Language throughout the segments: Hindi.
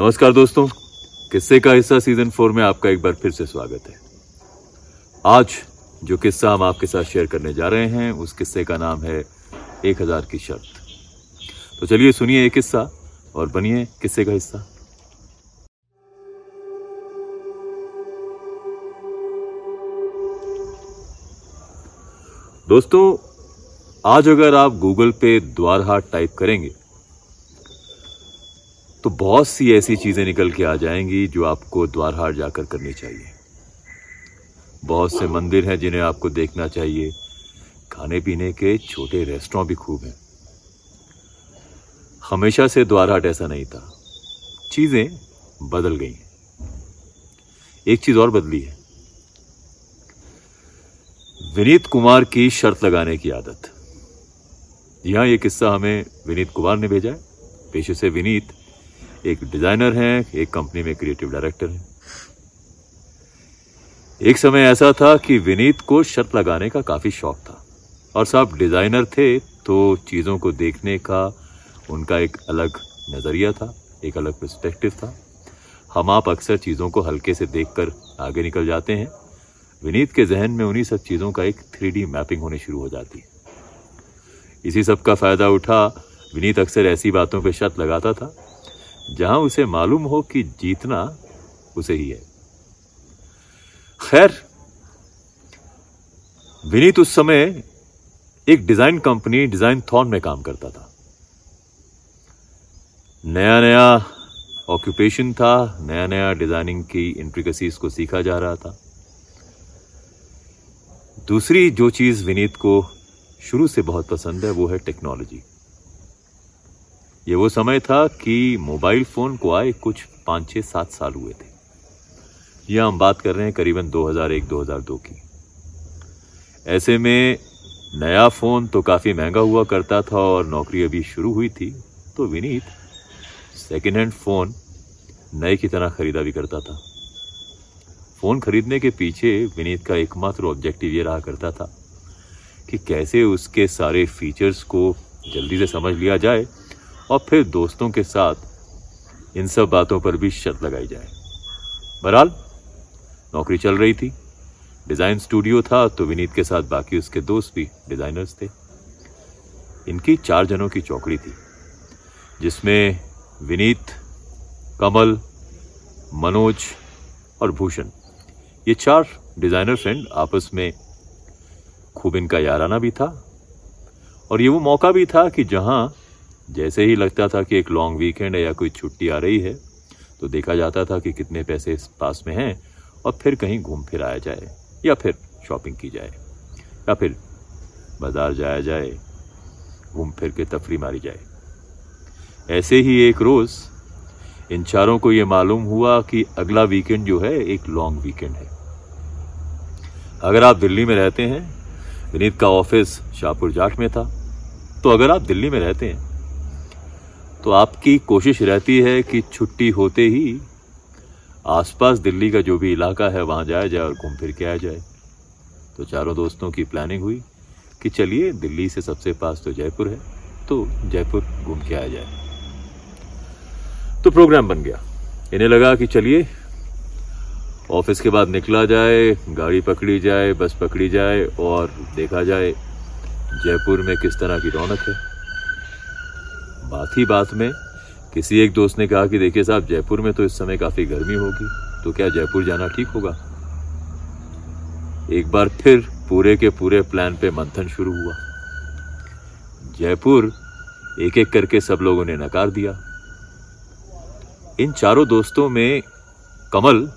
नमस्कार दोस्तों। किस्से का हिस्सा सीज़न फोर में आपका एक बार फिर से स्वागत है। आज जो किस्सा हम आपके साथ शेयर करने जा रहे हैं, उस किस्से का नाम है एक हज़ार की शर्त। तो चलिए सुनिए एक किस्सा और बनिए किस्से का हिस्सा। दोस्तों, आज अगर आप गूगल पे द्वारहाट टाइप करेंगे तो बहुत सी ऐसी चीज़ें निकल के आ जाएँगी जो आपको द्वारहाट जाकर करनी चाहिए। बहुत से मंदिर हैं जिन्हें आपको देखना चाहिए। खाने पीने के छोटे रेस्टोरेंट भी खूब हैं। हमेशा से द्वारहाट ऐसा नहीं था। चीज़ें बदल गई हैं। एक चीज़ और बदली है। विनीत कुमार की शर्त लगाने की आदत। जी हाँ ये किस्सा हमें विनीत कुमार ने भेजा है। पेशे से विनीत एक डिज़ाइनर हैं, एक कंपनी में क्रिएटिव डायरेक्टर हैं। एक समय ऐसा था कि विनीत को शर्त लगाने का काफ़ी शौक था। और साहब डिज़ाइनर थे तो चीज़ों को देखने का उनका एक अलग नज़रिया था, एक अलग पर्सपेक्टिव था। हम आप अक्सर चीज़ों को हल्के से देखकर आगे निकल जाते हैं। विनीत के जहन में उन्हीं सब चीज़ों का एक थ्री मैपिंग होने शुरू हो जाती। है इसी सब का फ़ायदा उठा, विनीत अक्सर ऐसी बातों पर शर्त लगाता था। जहाँ उसे मालूम हो कि जीतना उसे ही है। खैर, विनीत उस समय एक डिज़ाइन कंपनी, डिज़ाइन थॉन में काम करता था। नया नया ऑक्यूपेशन था नया नया डिज़ाइनिंग की इंट्रिकसीज को सीखा जा रहा था। दूसरी जो चीज़ विनीत को शुरू से बहुत पसंद है, वो है टेक्नोलॉजी ये वो समय था कि मोबाइल फ़ोन को आए कुछ पाँच छः सात साल हुए थे। यह हम बात कर रहे हैं करीबन 2001-2002 की। ऐसे में नया फ़ोन तो काफ़ी महँगा हुआ करता था और नौकरी अभी शुरू हुई थी तो विनीत सेकेंड हैंड फ़ोन नए की तरह खरीदा भी करता था। फ़ोन खरीदने के पीछे विनीत का एकमात्र ऑब्जेक्टिव ये रहा करता था कि कैसे उसके सारे फीचर्स को जल्दी से समझ लिया जाए और फिर दोस्तों के साथ इन सब बातों पर भी शर्त लगाई जाए। बहरहाल, नौकरी चल रही थी। डिज़ाइन स्टूडियो था तो विनीत के साथ बाकी उसके दोस्त भी डिजाइनर्स थे। इनकी चार जनों की चौकड़ी थी, जिसमें विनीत, कमल, मनोज और भूषण। ये चार डिज़ाइनर फ्रेंड आपस में खूब इनका याराना भी था, और ये वो मौका भी था कि जहाँ जैसे ही लगता था कि एक लॉन्ग वीकेंड है या कोई छुट्टी आ रही है तो देखा जाता था कि कितने पैसे इस पास में हैं और फिर कहीं घूम फिर आया जाए या फिर शॉपिंग की जाए या फिर बाज़ार जाया जाए, घूम फिर के तफरी मारी जाए। ऐसे ही एक रोज इन चारों को यह मालूम हुआ कि अगला वीकेंड जो है एक लॉन्ग वीकेंड है। अगर आप दिल्ली में रहते हैं, विनीत का ऑफ़िस शाहपुर जाट में था तो अगर आप दिल्ली में रहते हैं तो आपकी कोशिश रहती है कि छुट्टी होते ही आसपास दिल्ली का जो भी इलाका है, वहाँ जाया जाए और घूम फिर के आ जाए। तो चारों दोस्तों की प्लानिंग हुई कि चलिए दिल्ली से सबसे पास तो जयपुर है तो जयपुर घूम के आया जाए। तो प्रोग्राम बन गया। इन्हें लगा कि चलिए ऑफ़िस के बाद निकला जाए, गाड़ी पकड़ी जाए, बस पकड़ी जाए और देखा जाए जयपुर में किस तरह की रौनक है। बात ही बात में। किसी एक दोस्त ने कहा कि देखिए साहब, जयपुर में तो इस समय काफ़ी गर्मी होगी तो क्या जयपुर जाना ठीक होगा? एक बार फिर पूरे के पूरे प्लान पे मंथन शुरू हुआ। जयपुर एक एक करके सब लोगों ने नकार दिया। इन चारों दोस्तों में कमल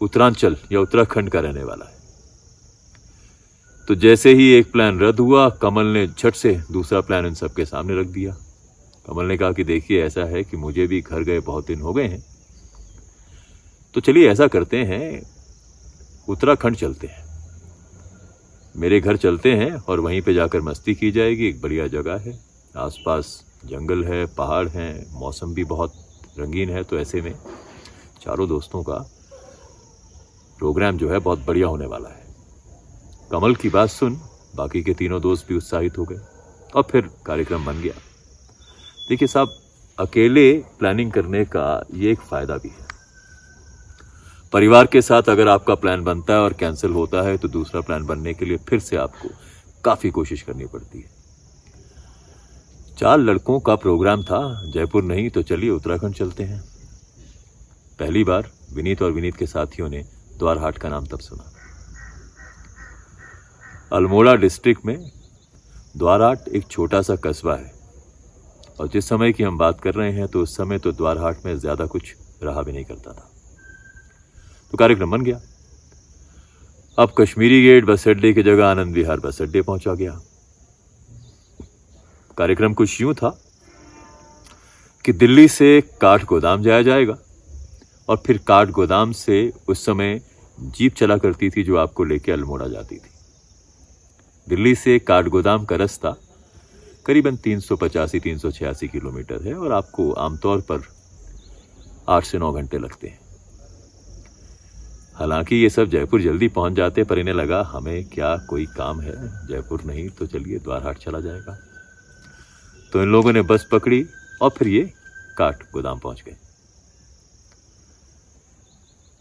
उत्तरांचल या उत्तराखंड का रहने वाला है। तो जैसे ही एक प्लान रद्द हुआ, कमल ने झट से दूसरा प्लान इन सबके सामने रख दिया। कमल ने कहा कि देखिए, ऐसा है कि मुझे भी घर गए बहुत दिन हो गए हैं। तो चलिए, ऐसा करते हैं। उत्तराखंड चलते हैं। मेरे घर चलते हैं और वहीं पे जाकर मस्ती की जाएगी। एक बढ़िया जगह है। आसपास जंगल है, पहाड़ हैं, मौसम भी बहुत रंगीन है। तो ऐसे में चारों दोस्तों का प्रोग्राम जो है बहुत बढ़िया होने वाला है। कमल की बात सुन, बाकी के तीनों दोस्त भी उत्साहित हो गए और फिर कार्यक्रम बन गया। देखिए साहब, अकेले प्लानिंग करने का ये एक फ़ायदा भी है। परिवार के साथ अगर आपका प्लान बनता है और कैंसिल होता है तो दूसरा प्लान बनने के लिए फिर से आपको काफ़ी कोशिश करनी पड़ती है। चार लड़कों का प्रोग्राम था, जयपुर नहीं तो चलिए उत्तराखंड चलते हैं। पहली बार विनीत और विनीत के साथियों ने द्वारहाट का नाम तब सुना। अल्मोड़ा डिस्ट्रिक्ट में द्वारहाट एक छोटा सा कस्बा है। और जिस समय की हम बात कर रहे हैं तो उस समय तो द्वारहाट में ज़्यादा कुछ रहा भी नहीं करता था। तो कार्यक्रम बन गया। अब कश्मीरी गेट, बस अड्डे की जगह आनंद विहार बस अड्डे पहुँचा गया। कार्यक्रम कुछ यूँ था कि दिल्ली से काठ गोदाम जाया जाएगा, और फिर काठ गोदाम से उस समय जीप चला करती थी जो आपको लेके अल्मोड़ा जाती थी। दिल्ली से काठ गोदाम का रास्ता करीबन तीन सौ पचासी, तीन सौ छियासी किलोमीटर है और आपको आमतौर पर आठ से नौ घंटे लगते हैं। हालाँकि ये सब जयपुर जल्दी पहुँच जाते पर इन्हें लगा हमें क्या कोई काम है? जयपुर नहीं तो चलिए द्वारहाट चला जाएगा। तो इन लोगों ने बस पकड़ी और फिर ये काट गोदाम पहुँच गए।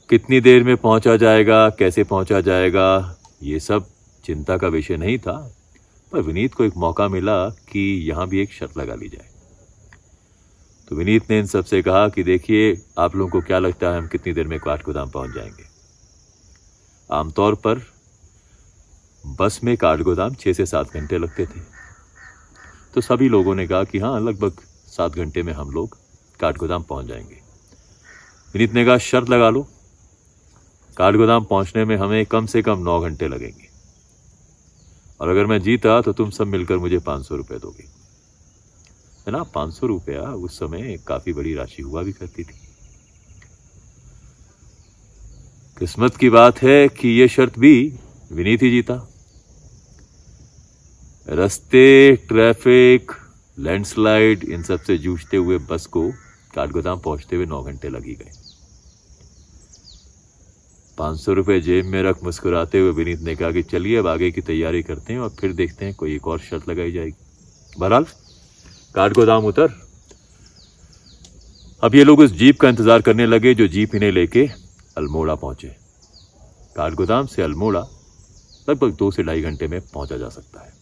कितनी देर में पहुँचा जाएगा? कैसे पहुँचा जाएगा? ये सब चिंता का विषय नहीं था, पर विनीत को एक मौका मिला कि यहाँ भी एक शर्त लगा ली जाए। तो विनीत ने इन सबसे कहा कि देखिए, आप लोगों को क्या लगता है हम कितनी देर में काठ गोदाम पहुँच जाएँगे। आमतौर पर बस में काठ गोदाम छह से सात घंटे लगते थे। तो सभी लोगों ने कहा कि हाँ लगभग सात घंटे में हम लोग काठ गोदाम पहुँच जाएँगे। विनीत ने कहा, शर्त लगा लो। काठ गोदाम पहुँचने में हमें कम से कम नौ घंटे लगेंगे। और अगर मैं जीता तो तुम सब मिलकर मुझे पाँच सौ रुपये दोगे। है ना? पाँच सौ रुपया उस समय काफ़ी बड़ी राशि हुआ भी करती थी। किस्मत की बात है कि यह शर्त भी विनीत ही जीता। रस्ते, ट्रैफ़िक, लैंडस्लाइड, इन सबसे जूझते हुए बस को काठगोदाम पहुँचते हुए नौ घंटे लगी गए। पाँच सौ रुपये जेब में रख मुस्कुराते हुए विनीत ने कहा कि चलिए अब आगे की तैयारी करते हैं और फिर देखते हैं कोई एक और शर्त लगाई जाएगी। बहरहाल काठगोदाम उतर। अब ये लोग उस जीप का इंतज़ार करने लगे जो जीप इन्हें लेके अल्मोड़ा पहुँचे। काठगोदाम से अल्मोड़ा लगभग दो से ढाई घंटे में पहुँचा जा सकता है।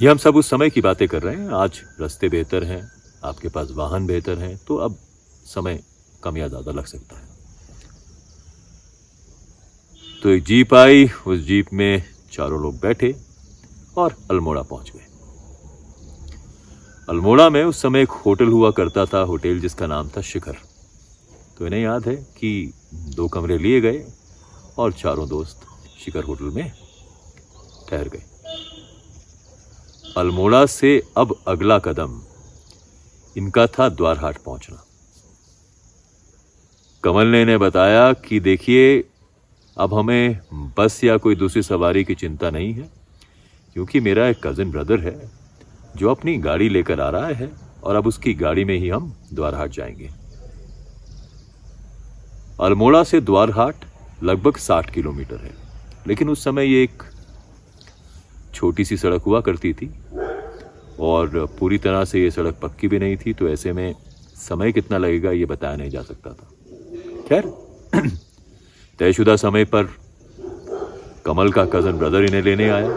ये हम सब उस समय की बातें कर रहे हैं। आज रास्ते बेहतर हैं, आपके पास वाहन बेहतर हैं तो अब समय कम या ज़्यादा लग सकता है। तो एक जीप आई, उस जीप में चारों लोग बैठे और अल्मोड़ा पहुँच गए। अल्मोड़ा में उस समय एक होटल हुआ करता था, होटल जिसका नाम था शिखर। तो इन्हें याद है कि दो कमरे लिए गए और चारों दोस्त शिखर होटल में ठहर गए। अल्मोड़ा से अब अगला कदम इनका था द्वारहाट पहुँचना। कमल ने इन्हें बताया कि देखिए अब हमें बस या कोई दूसरी सवारी की चिंता नहीं है, क्योंकि मेरा एक कजिन ब्रदर है, जो अपनी गाड़ी लेकर आ रहा है और अब उसकी गाड़ी में ही हम द्वारहाट जाएँगे। अल्मोड़ा से द्वारहाट लगभग साठ किलोमीटर है, लेकिन उस समय ये एक छोटी सी सड़क हुआ करती थी और पूरी तरह से ये सड़क पक्की भी नहीं थी तो ऐसे में समय कितना लगेगा ये बताया नहीं जा सकता था। खैर तयशुदा समय पर कमल का कज़न ब्रदर इन्हें लेने आया।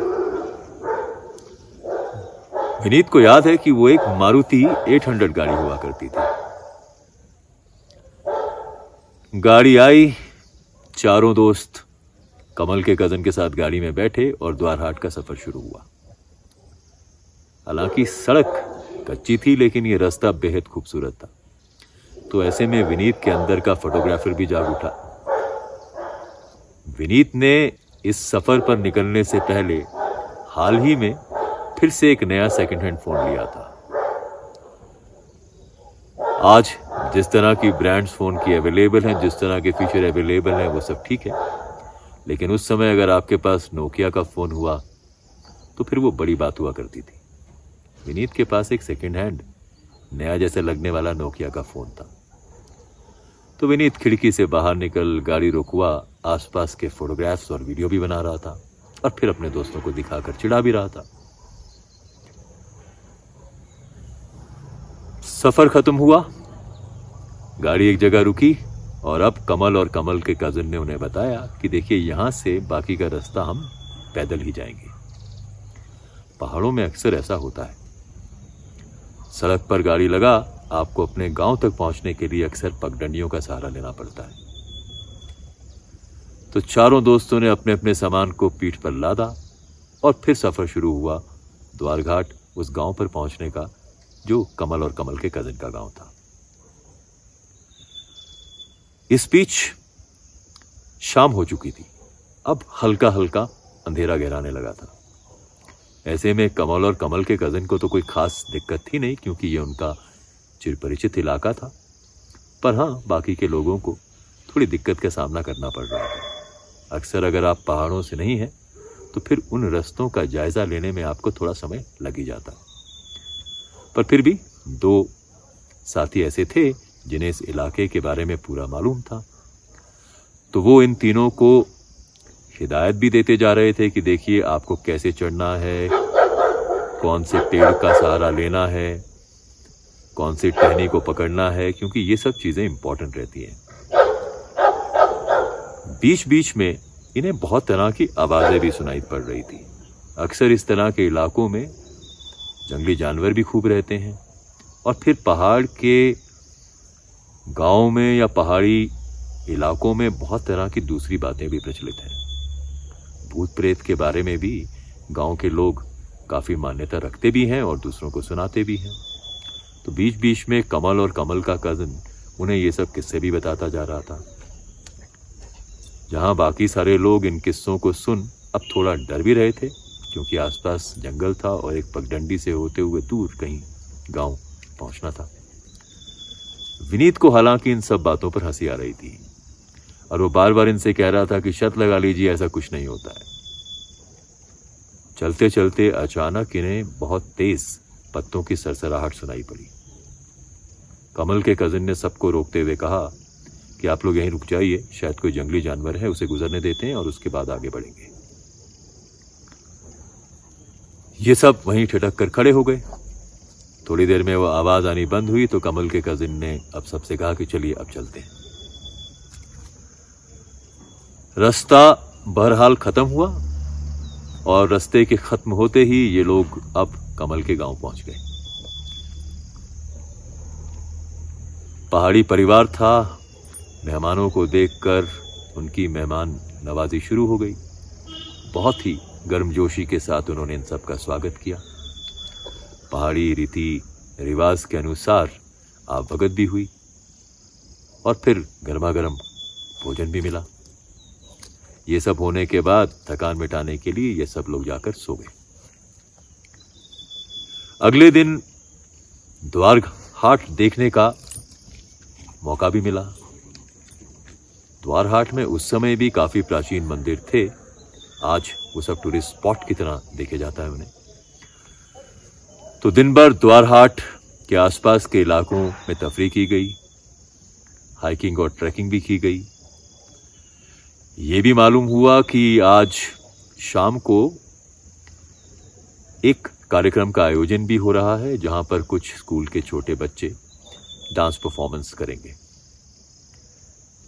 विनीत को याद है कि वो एक मारुति 800 गाड़ी हुआ करती थी। गाड़ी आई, चारों दोस्त कमल के कज़न के साथ गाड़ी में बैठे और द्वारहाट का सफ़र शुरू हुआ। हालाँकि सड़क कच्ची थी, लेकिन यह रास्ता बेहद खूबसूरत था। तो ऐसे में विनीत के अंदर का फोटोग्राफर भी जाग उठा। विनीत ने इस सफ़र पर निकलने से पहले हाल ही में फिर से एक नया सेकंड हैंड फ़ोन लिया था। आज जिस तरह की ब्रांड्स फ़ोन की अवेलेबल हैं, जिस तरह के फीचर अवेलेबल हैं, वो सब ठीक है। लेकिन उस समय अगर आपके पास नोकिया का फ़ोन हुआ तो फिर वो बड़ी बात हुआ करती थी। विनीत के पास एक सेकेंड हैंड नया जैसे लगने वाला नोकिया का फ़ोन था। तो विनीत खिड़की से बाहर निकल गाड़ी रुकवा आसपास के फोटोग्राफ्स और वीडियो भी बना रहा था और फिर अपने दोस्तों को दिखाकर चिढ़ा भी रहा था। सफ़र खत्म हुआ। गाड़ी एक जगह रुकी और अब कमल और कमल के कजिन ने उन्हें बताया कि देखिए, यहाँ से बाकी का रास्ता हम पैदल ही जाएँगे। पहाड़ों में अक्सर ऐसा होता है। सड़क पर गाड़ी लगा आपको अपने गाँव तक पहुँचने के लिए अक्सर पगडंडियों का सहारा लेना पड़ता है। तो चारों दोस्तों ने अपने अपने सामान को पीठ पर लादा और फिर सफ़र शुरू हुआ द्वारघाट उस गाँव पर पहुँचने का, जो कमल और कमल के कजिन का गाँव था। इस बीच शाम हो चुकी थी। अब हल्का हल्का अंधेरा गहराने लगा था। ऐसे में कमल और कमल के कजिन को तो कोई खास दिक्कत थी नहीं, क्योंकि ये उनका चिरपरिचित इलाका था। पर हाँ बाकी के लोगों को थोड़ी दिक्कत का सामना करना पड़ रहा था। अक्सर अगर आप पहाड़ों से नहीं हैं तो फिर उन रस्तों का जायजा लेने में आपको थोड़ा समय लग ही जाता। पर फिर भी दो साथी ऐसे थे, जिन्हें इस इलाके के बारे में पूरा मालूम था। तो वो इन तीनों को हिदायत भी देते जा रहे थे कि देखिए, आपको कैसे चढ़ना है, कौन से पेड़ का सहारा लेना है। कौन सी टहनी को पकड़ना है, क्योंकि ये सब चीज़ें इंपॉर्टेंट रहती हैं। बीच बीच में इन्हें बहुत तरह की आवाज़ें भी सुनाई पड़ रही थी। अक्सर इस तरह के इलाकों में जंगली जानवर भी खूब रहते हैं, और फिर पहाड़ के गाँव में या पहाड़ी इलाकों में बहुत तरह की दूसरी बातें भी प्रचलित हैं। भूत प्रेत के बारे में भी गाँव के लोग काफ़ी मान्यता रखते भी हैं और दूसरों को सुनाते भी हैं। तो बीच बीच में कमल और कमल का कज़न उन्हें ये सब किस्से भी बताता जा रहा था। जहाँ बाकी सारे लोग इन किस्सों को सुन, अब थोड़ा डर भी रहे थे, क्योंकि आसपास जंगल था और एक पगडंडी से होते हुए दूर कहीं गाँव पहुँचना था। विनीत को हालाँकि इन सब बातों पर हँसी आ रही थी, और वो बार बार इनसे कह रहा था कि, शर्त लगा लीजिए, ऐसा कुछ नहीं होता है। चलते चलते अचानक इन्हें बहुत तेज पत्तों की सरसराहट सुनाई पड़ी। कमल के कजिन ने सबको रोकते हुए कहा, कि आप लोग यहीं रुक जाइए, शायद कोई जंगली जानवर है, उसे गुजरने देते हैं और उसके बाद आगे बढ़ेंगे। ये सब वहीं ठिठक कर खड़े हो गए। थोड़ी देर में वो आवाज़ आनी बंद हुई तो कमल के कजिन ने अब सबसे कहा कि चलिए अब चलते हैं। रास्ता बहरहाल खत्म हुआ और रास्ते के खत्म होते ही ये लोग अब कमल के गाँव पहुँच गए। पहाड़ी परिवार था। मेहमानों को देखकर उनकी मेहमान नवाजी शुरू हो गई। बहुत ही गर्मजोशी के साथ उन्होंने इन सब का स्वागत किया। पहाड़ी रीति रिवाज के अनुसार आप भगत भी हुई और फिर गर्मा गर्म भोजन भी मिला। ये सब होने के बाद थकान मिटाने के लिए ये सब लोग जाकर सो गए। अगले दिन द्वार हाट देखने का मौका भी मिला। द्वार हाट में उस समय भी काफ़ी प्राचीन मंदिर थे। आज वो सब टूरिस्ट स्पॉट की तरह देखे जाता है उन्हें। तो दिन भर द्वारहाट के आसपास के इलाकों में तफरी की गई हाइकिंग और ट्रैकिंग भी की गई। ये भी मालूम हुआ कि आज शाम को एक कार्यक्रम का आयोजन भी हो रहा है, जहाँ पर कुछ स्कूल के छोटे बच्चे डांस परफॉर्मेंस करेंगे।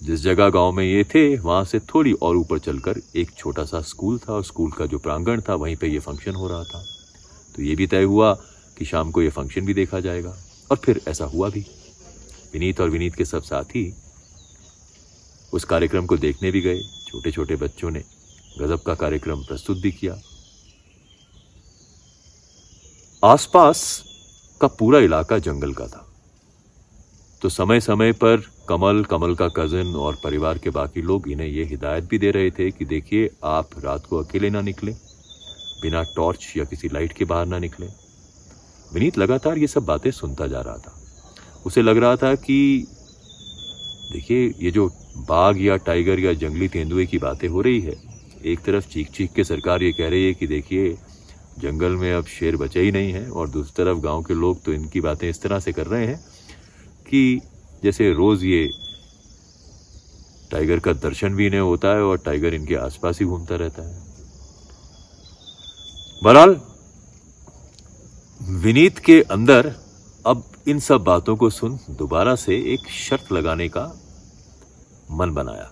जिस जगह गाँव में ये थे, वहाँ से थोड़ी और ऊपर चलकर एक छोटा सा स्कूल था, और स्कूल का जो प्रांगण था, वहीं पे ये फ़ंक्शन हो रहा था। तो ये भी तय हुआ कि शाम को ये फ़ंक्शन भी देखा जाएगा, और फिर ऐसा हुआ भी। विनीत और विनीत के सब साथी उस कार्यक्रम को देखने भी गए। छोटे छोटे बच्चों ने गजब का कार्यक्रम प्रस्तुत भी किया। आसपास का पूरा इलाका जंगल का था। तो समय समय पर कमल कमल का कजिन और परिवार के बाकी लोग इन्हें यह हिदायत भी दे रहे थे कि देखिए, आप रात को अकेले ना निकलें, बिना टॉर्च या किसी लाइट के बाहर ना निकलें। विनीत लगातार ये सब बातें सुनता जा रहा था। उसे लग रहा था कि देखिए, ये जो बाघ या टाइगर या जंगली तेंदुए की बातें हो रही है, एक तरफ़ चीख चीख के सरकार ये कह रही है कि देखिए जंगल में अब शेर बचे ही नहीं है और दूसरी तरफ़ गाँव के लोग तो इनकी बातें इस तरह से कर रहे हैं कि जैसे रोज ये टाइगर का दर्शन भी इन्हें होता है और टाइगर इनके आसपास ही घूमता रहता है। बहरहाल, विनीत के अंदर अब इन सब बातों को सुन दोबारा से एक शर्त लगाने का मन बनाया।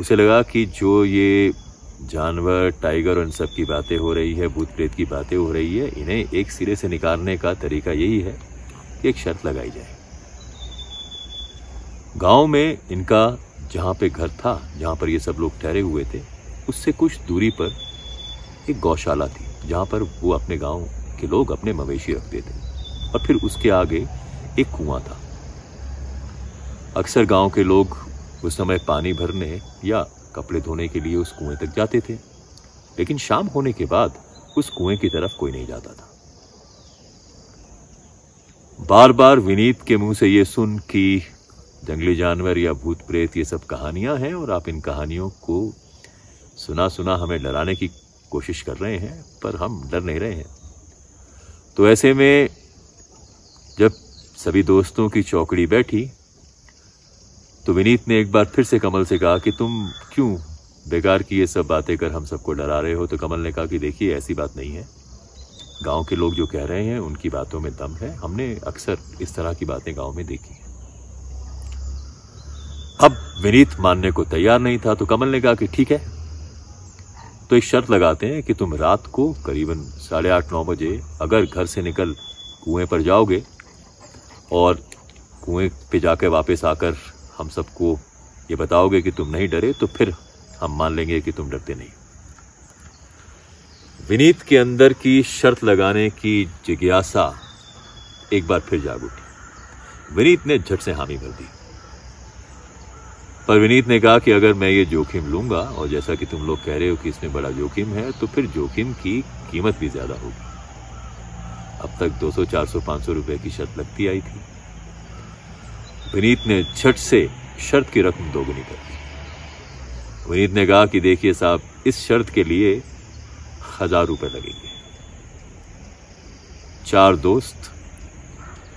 उसे लगा कि जो ये जानवर टाइगर इन सब की बातें हो रही है भूत प्रेत की बातें हो रही है, इन्हें एक सिरे से निकालने का तरीका यही है कि एक शर्त लगाई जाए। गाँव में इनका जहाँ पे घर था, जहाँ पर ये सब लोग ठहरे हुए थे, उससे कुछ दूरी पर एक गौशाला थी, जहाँ पर वो अपने गाँव के लोग अपने मवेशी रखते थे और फिर उसके आगे एक कुआँ था। अक्सर गाँव के लोग उस समय पानी भरने या कपड़े धोने के लिए उस कुएँ तक जाते थे, लेकिन शाम होने के बाद उस कुएँ की तरफ़ कोई नहीं जाता था। बार बार विनीत के मुँह से यह सुन कि जंगली जानवर या भूत प्रेत ये सब कहानियाँ हैं और आप इन कहानियों को सुना सुना हमें डराने की कोशिश कर रहे हैं, पर हम डर नहीं रहे हैं। तो ऐसे में जब सभी दोस्तों की चौकड़ी बैठी तो विनीत ने एक बार फिर से कमल से कहा कि तुम क्यों बेकार की ये सब बातें कर हम सबको डरा रहे हो? तो कमल ने कहा कि देखिए, ऐसी बात नहीं है। गाँव के लोग जो कह रहे हैं, उनकी बातों में दम है। हमने अक्सर इस तरह की बातें गाँव में देखी अब विनीत मानने को तैयार नहीं था तो कमल ने कहा कि ठीक है। तो एक शर्त लगाते हैं कि तुम रात को करीबन साढ़े आठ, नौ बजे अगर घर से निकल कुएँ पर जाओगे और कुएँ पे जाकर वापस आकर हम सबको ये बताओगे कि तुम नहीं डरे तो फिर हम मान लेंगे कि तुम डरते नहीं। विनीत के अंदर की शर्त लगाने की जिज्ञासा एक बार फिर जाग उठी। विनीत ने झट से हामी भर दी। पर विनीत ने कहा कि अगर मैं ये जोखिम लूँगा और जैसा कि तुम लोग कह रहे हो कि इसमें बड़ा जोखिम है तो फिर जोखिम की कीमत भी ज़्यादा होगी। अब तक 200, 400, 500 रुपए की शर्त लगती आई थी। विनीत ने झट से शर्त की रकम दोगुनी कर दी। विनीत ने कहा कि देखिए साहब, इस शर्त के लिए हज़ार रुपए लगेंगे। चार दोस्त,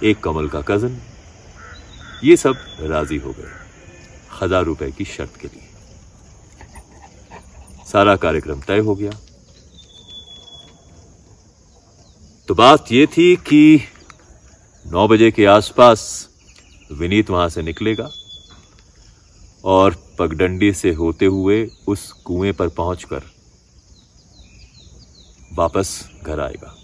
एक कमल का कज़न ये सब राज़ी हो गए हज़ार रुपए की शर्त के लिए। सारा कार्यक्रम तय हो गया। तो बात यह थी कि नौ बजे के आसपास विनीत वहाँ से निकलेगा और पगडंडी से होते हुए उस कुएँ पर पहुंचकर वापस घर आएगा।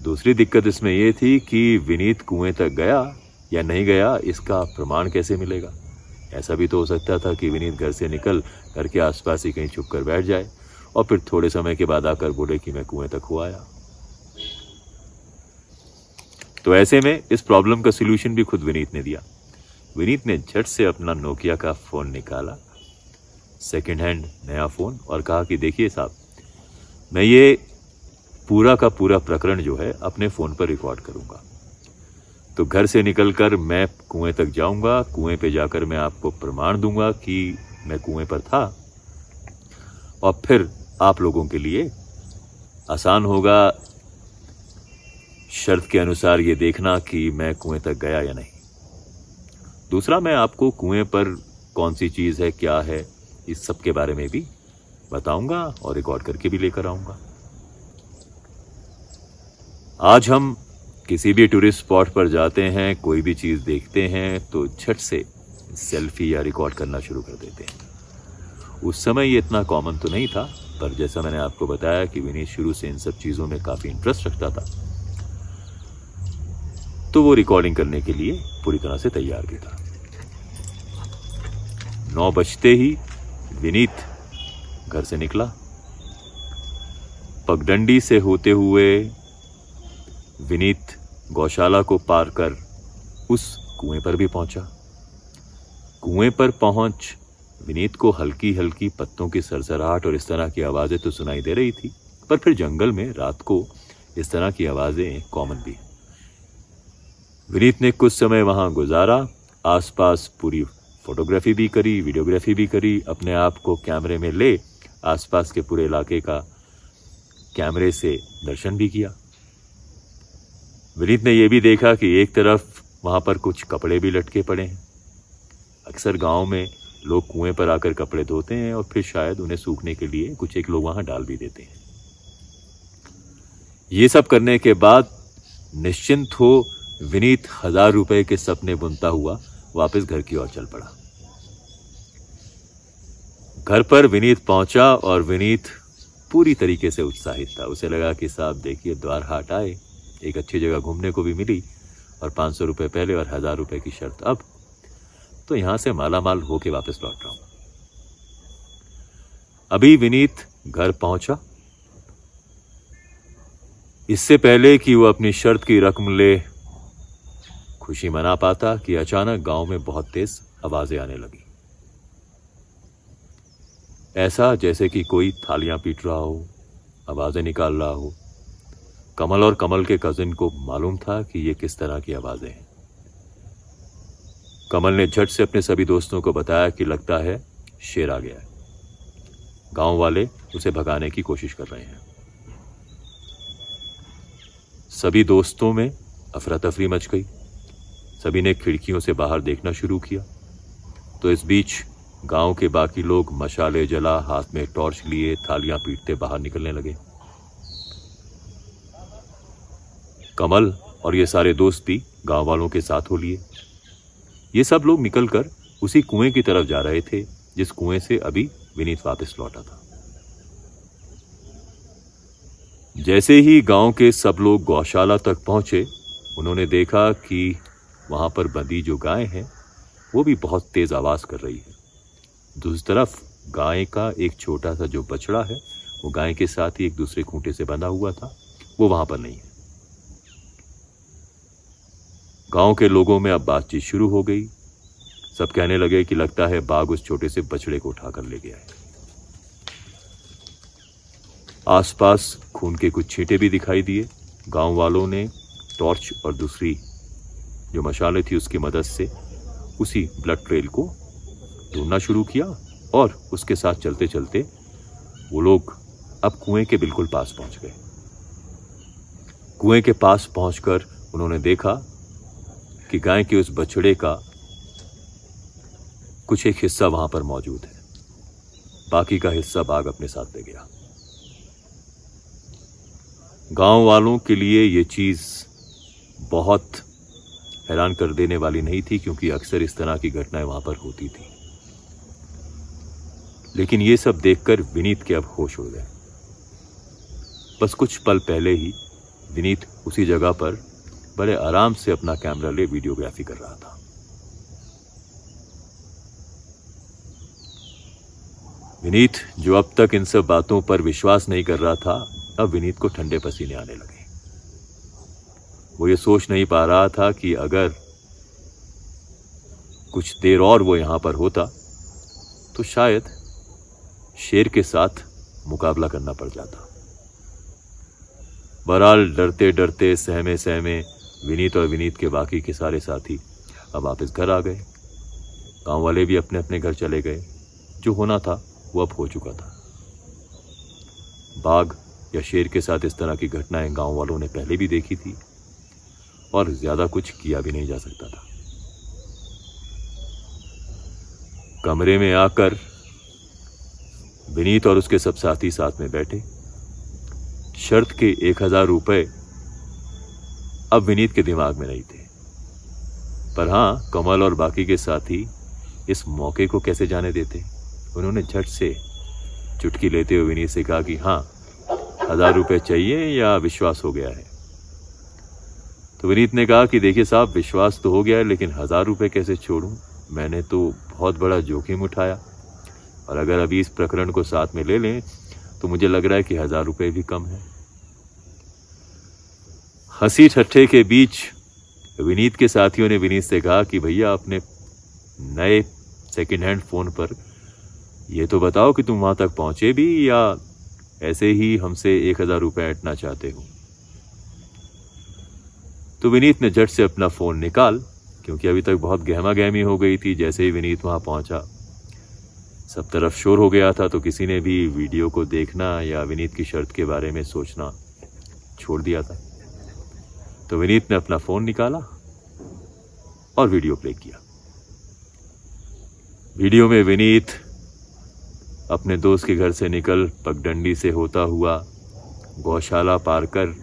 दूसरी दिक्कत इसमें यह थी कि विनीत कुएँ तक गया या नहीं गया, इसका प्रमाण कैसे मिलेगा? ऐसा भी तो हो सकता था कि विनीत घर से निकल घर के आसपास ही कहीं छुप कर बैठ जाए और फिर थोड़े समय के बाद आकर बोले कि मैं कुएँ तक हो आया। तो ऐसे में इस प्रॉब्लम का सोल्यूशन भी खुद विनीत ने दिया। विनीत ने झट से अपना नोकिया का फ़ोन निकाला। सेकेंड हैंड नया फ़ोन और कहा कि देखिए साहब, मैं ये पूरा का पूरा प्रकरण जो है अपने फ़ोन पर रिकॉर्ड करूँगा। तो घर से निकलकर मैं कुएँ तक जाऊँगा, कुएँ पे जाकर मैं आपको प्रमाण दूँगा कि मैं कुएँ पर था। और फिर आप लोगों के लिए आसान होगा शर्त के अनुसार ये देखना कि मैं कुएँ तक गया या नहीं। दूसरा, मैं आपको कुएँ पर कौन सी चीज़ है, क्या है, इस सब के बारे में भी बताऊँगा और रिकॉर्ड करके भी लेकर आऊँगा। आज हम किसी भी टूरिस्ट स्पॉट पर जाते हैं, कोई भी चीज़ देखते हैं तो झट से सेल्फी या रिकॉर्ड करना शुरू कर देते हैं। उस समय ये इतना कॉमन तो नहीं था, पर जैसा मैंने आपको बताया कि विनीत शुरू से इन सब चीज़ों में काफ़ी इंटरेस्ट रखता था। तो वो रिकॉर्डिंग करने के लिए पूरी तरह से तैयार भी था। नौ बजते ही विनीत घर से निकला। पगडंडी से होते हुए विनीत गौशाला को पार कर उस कुएँ पर भी पहुँचा। कुएँ पर पहुँच विनीत को हल्की हल्की पत्तों की सरसराहट और इस तरह की आवाज़ें तो सुनाई दे रही थी, पर फिर जंगल में रात को इस तरह की आवाज़ें कॉमन भी विनीत ने कुछ समय वहाँ गुजारा, आसपास पूरी फोटोग्राफी भी करी, वीडियोग्राफी भी करी, अपने आप को कैमरे में ले, आसपास के पूरे इलाके का कैमरे से दर्शन भी किया। विनीत ने यह भी देखा कि एक तरफ़ वहाँ पर कुछ कपड़े भी लटके पड़े हैं। अक्सर गाँव में लोग कुएँ पर आकर कपड़े धोते हैं और फिर शायद उन्हें सूखने के लिए कुछ एक लोग वहाँ डाल भी देते हैं। ये सब करने के बाद निश्चिंत हो विनीत हज़ार रुपए के सपने बुनता हुआ वापस घर की ओर चल पड़ा। घर पर विनीत पहुँचा और विनीत पूरी तरीके से उत्साहित था। उसे लगा कि साहब, देखिए, द्वार हाट आए, एक अच्छी जगह घूमने को भी मिली और पाँच सौ रुपये पहले और हज़ार रुपए की शर्त अब। तो यहाँ से माला माल होके वापस लौट रहा हूँ। अभी विनीत घर पहुँचा। इससे पहले कि वो अपनी शर्त की रकम ले खुशी मना पाता कि अचानक गाँव में बहुत तेज आवाज़ें आने लगी। ऐसा जैसे कि कोई थालियाँ पीट रहा हो, आवाज़ें निकाल रहा हो। कमल और कमल के कजिन को मालूम था कि ये किस तरह की आवाज़ें हैं। कमल ने झट से अपने सभी दोस्तों को बताया कि लगता है शेर आ गया है। गाँव वाले उसे भगाने की कोशिश कर रहे हैं। सभी दोस्तों में अफरा तफरी मच गई। सभी ने खिड़कियों से बाहर देखना शुरू किया। तो इस बीच गाँव के बाकी लोग मशाले जला, हाथ में टॉर्च लिए, थालियाँ पीटते बाहर निकलने लगे। कमल और ये सारे दोस्त भी गाँव वालों के साथ हो लिए। ये सब लोग निकलकर उसी कुएँ की तरफ़ जा रहे थे, जिस कुएँ से अभी विनीत वापस लौटा था। जैसे ही गाँव के सब लोग गौशाला तक पहुँचे, उन्होंने देखा कि वहाँ पर बंदी जो गाय है, वो भी बहुत तेज आवाज़ कर रही है। दूसरी तरफ़, गाय का एक छोटा सा जो बछड़ा है, वो गाय के साथ ही एक दूसरे खूंटे से बंधा हुआ था, वो वहाँ पर नहीं है। गाँव के लोगों में अब बातचीत शुरू हो गई। सब कहने लगे कि लगता है बाघ उस छोटे से बछड़े को उठाकर ले गया है। आसपास खून के कुछ छींटे भी दिखाई दिए। गाँव वालों ने टॉर्च और दूसरी जो मशाले थी उसकी मदद से उसी ब्लड ट्रेल को ढूंढना शुरू किया और उसके साथ चलते चलते वो लोग अब कुएँ के बिल्कुल पास पहुँच गए। कुएँ के पास पहुंचकर उन्होंने देखा कि गाय के उस बछड़े का कुछ एक हिस्सा वहाँ पर मौजूद है। बाकी का हिस्सा बाघ अपने साथ ले गया। गाँव वालों के लिए यह चीज़ बहुत हैरान कर देने वाली नहीं थी क्योंकि अक्सर इस तरह की घटनाएँ वहाँ पर होती थी। लेकिन ये सब देखकर विनीत के अब होश हो गए। बस कुछ पल पहले ही विनीत उसी जगह पर बड़े आराम से अपना कैमरा ले वीडियोग्राफी कर रहा था। विनीत, जो अब तक इन सब बातों पर विश्वास नहीं कर रहा था, अब विनीत को ठंडे पसीने आने लगे। वो ये सोच नहीं पा रहा था कि अगर कुछ देर और वो यहाँ पर होता तो शायद शेर के साथ मुकाबला करना पड़ जाता। बहरहाल डरते डरते, सहमे सहमे विनीत और विनीत के बाकी के सारे साथी अब वापस घर आ गए। गाँव वाले भी अपने अपने घर चले गए। जो होना था, वो अब हो चुका था। बाघ या शेर के साथ इस तरह की घटनाएँ गाँव वालों ने पहले भी देखी थी। और ज़्यादा कुछ किया भी नहीं जा सकता था। कमरे में आकर विनीत और उसके सब साथी साथ में बैठे। शर्त के एक हज़ार रुपये अब विनीत के दिमाग में नहीं थे। पर हाँ, कमल और बाकी के साथी इस मौके को कैसे जाने देते? उन्होंने झट से चुटकी लेते हुए विनीत से कहा कि हाँ हज़ार रुपए चाहिए या विश्वास हो गया है? तो विनीत ने कहा कि देखिए साहब, विश्वास तो हो गया है, लेकिन हज़ार रुपये कैसे छोड़ूं? मैंने तो बहुत बड़ा जोखिम उठाया। और अगर अभी इस प्रकरण को साथ में ले लें तो मुझे लग रहा है कि हज़ार रुपये भी कम है। हँसी ठट्ठे के बीच विनीत के साथियों ने विनीत से कहा कि भैया अपने नए सेकेंड हैंड फ़ोन पर यह तो बताओ कि तुम वहाँ तक पहुँचे भी या ऐसे ही हमसे एक हज़ार रुपए ऐटना चाहते हो। तो विनीत ने झट से अपना फ़ोन निकाल, क्योंकि अभी तक बहुत गहमा गहमी हो गई थी, जैसे ही विनीत वहाँ पहुँचा। सब तरफ़ शोर हो गया था तो किसी ने भी वीडियो को देखना या विनीत की शर्त के बारे में सोचना छोड़ दिया था। तो विनीत ने अपना फ़ोन निकाला और वीडियो प्ले किया। वीडियो में विनीत अपने दोस्त के घर से निकल, पगडंडी से होता हुआ गौशाला पार कर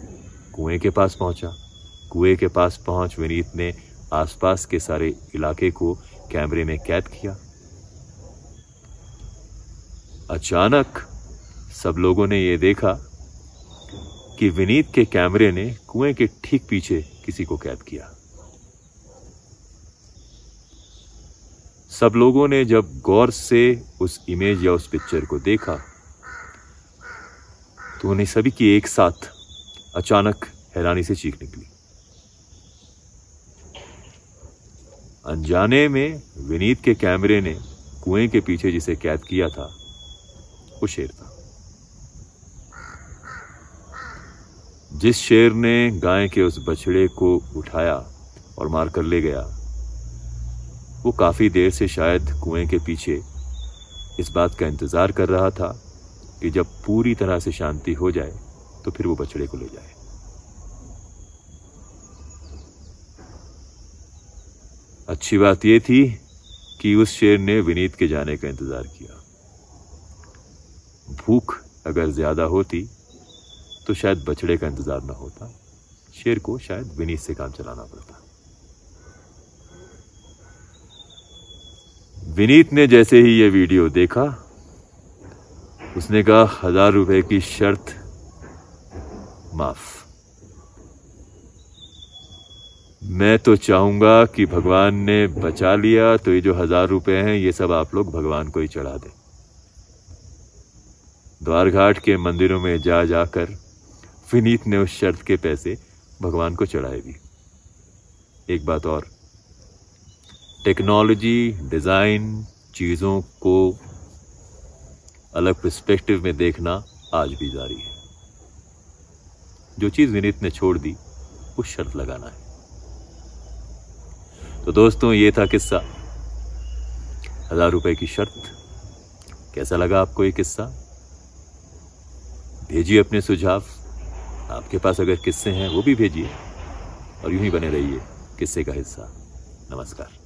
कुएँ के पास पहुँचा। कुएँ के पास पहुँच विनीत ने आसपास के सारे इलाके को कैमरे में कैद किया। अचानक सब लोगों ने यह देखा कि विनीत के कैमरे ने कुएँ के ठीक पीछे किसी को कैद किया। सब लोगों ने जब गौर से उस इमेज या उस पिक्चर को देखा तो उन्हें सभी की एक साथ अचानक हैरानी से चीख निकली। अनजाने में विनीत के कैमरे ने कुएँ के पीछे जिसे कैद किया था वो शेर था जिस शेर ने गाय के उस बछड़े को उठाया और मारकर ले गया, वो काफ़ी देर से शायद कुएँ के पीछे इस बात का इंतज़ार कर रहा था कि जब पूरी तरह से शांति हो जाए तो फिर वो बछड़े को ले जाए। अच्छी बात यह थी कि उस शेर ने विनीत के जाने का इंतज़ार किया। भूख अगर ज़्यादा होती तो शायद बछड़े का इंतज़ार ना होता। शेर को शायद विनीत से काम चलाना पड़ता। विनीत ने जैसे ही यह वीडियो देखा, उसने कहा, हज़ार रुपए की शर्त माफ़। मैं तो चाहूँगा कि भगवान ने बचा लिया तो ये जो हज़ार रुपए हैं, ये सब आप लोग भगवान को ही चढ़ा दें। द्वारघाट के मंदिरों में जा जाकर, विनीत ने उस शर्त के पैसे भगवान को चढ़ाए भी। एक बात और, टेक्नोलॉजी, डिज़ाइन, चीज़ों को अलग पर्सपेक्टिव में देखना आज भी जारी है। जो चीज़ विनीत ने छोड़ दी, उस शर्त लगाना है। तो दोस्तों, ये था किस्सा। हज़ार रुपए की शर्त। कैसा लगा आपको ये किस्सा? भेजिए अपने सुझाव। आपके पास अगर किस्से हैं, वो भी भेजिए। और यूँ ही बने रहिए किस्से का हिस्सा। नमस्कार।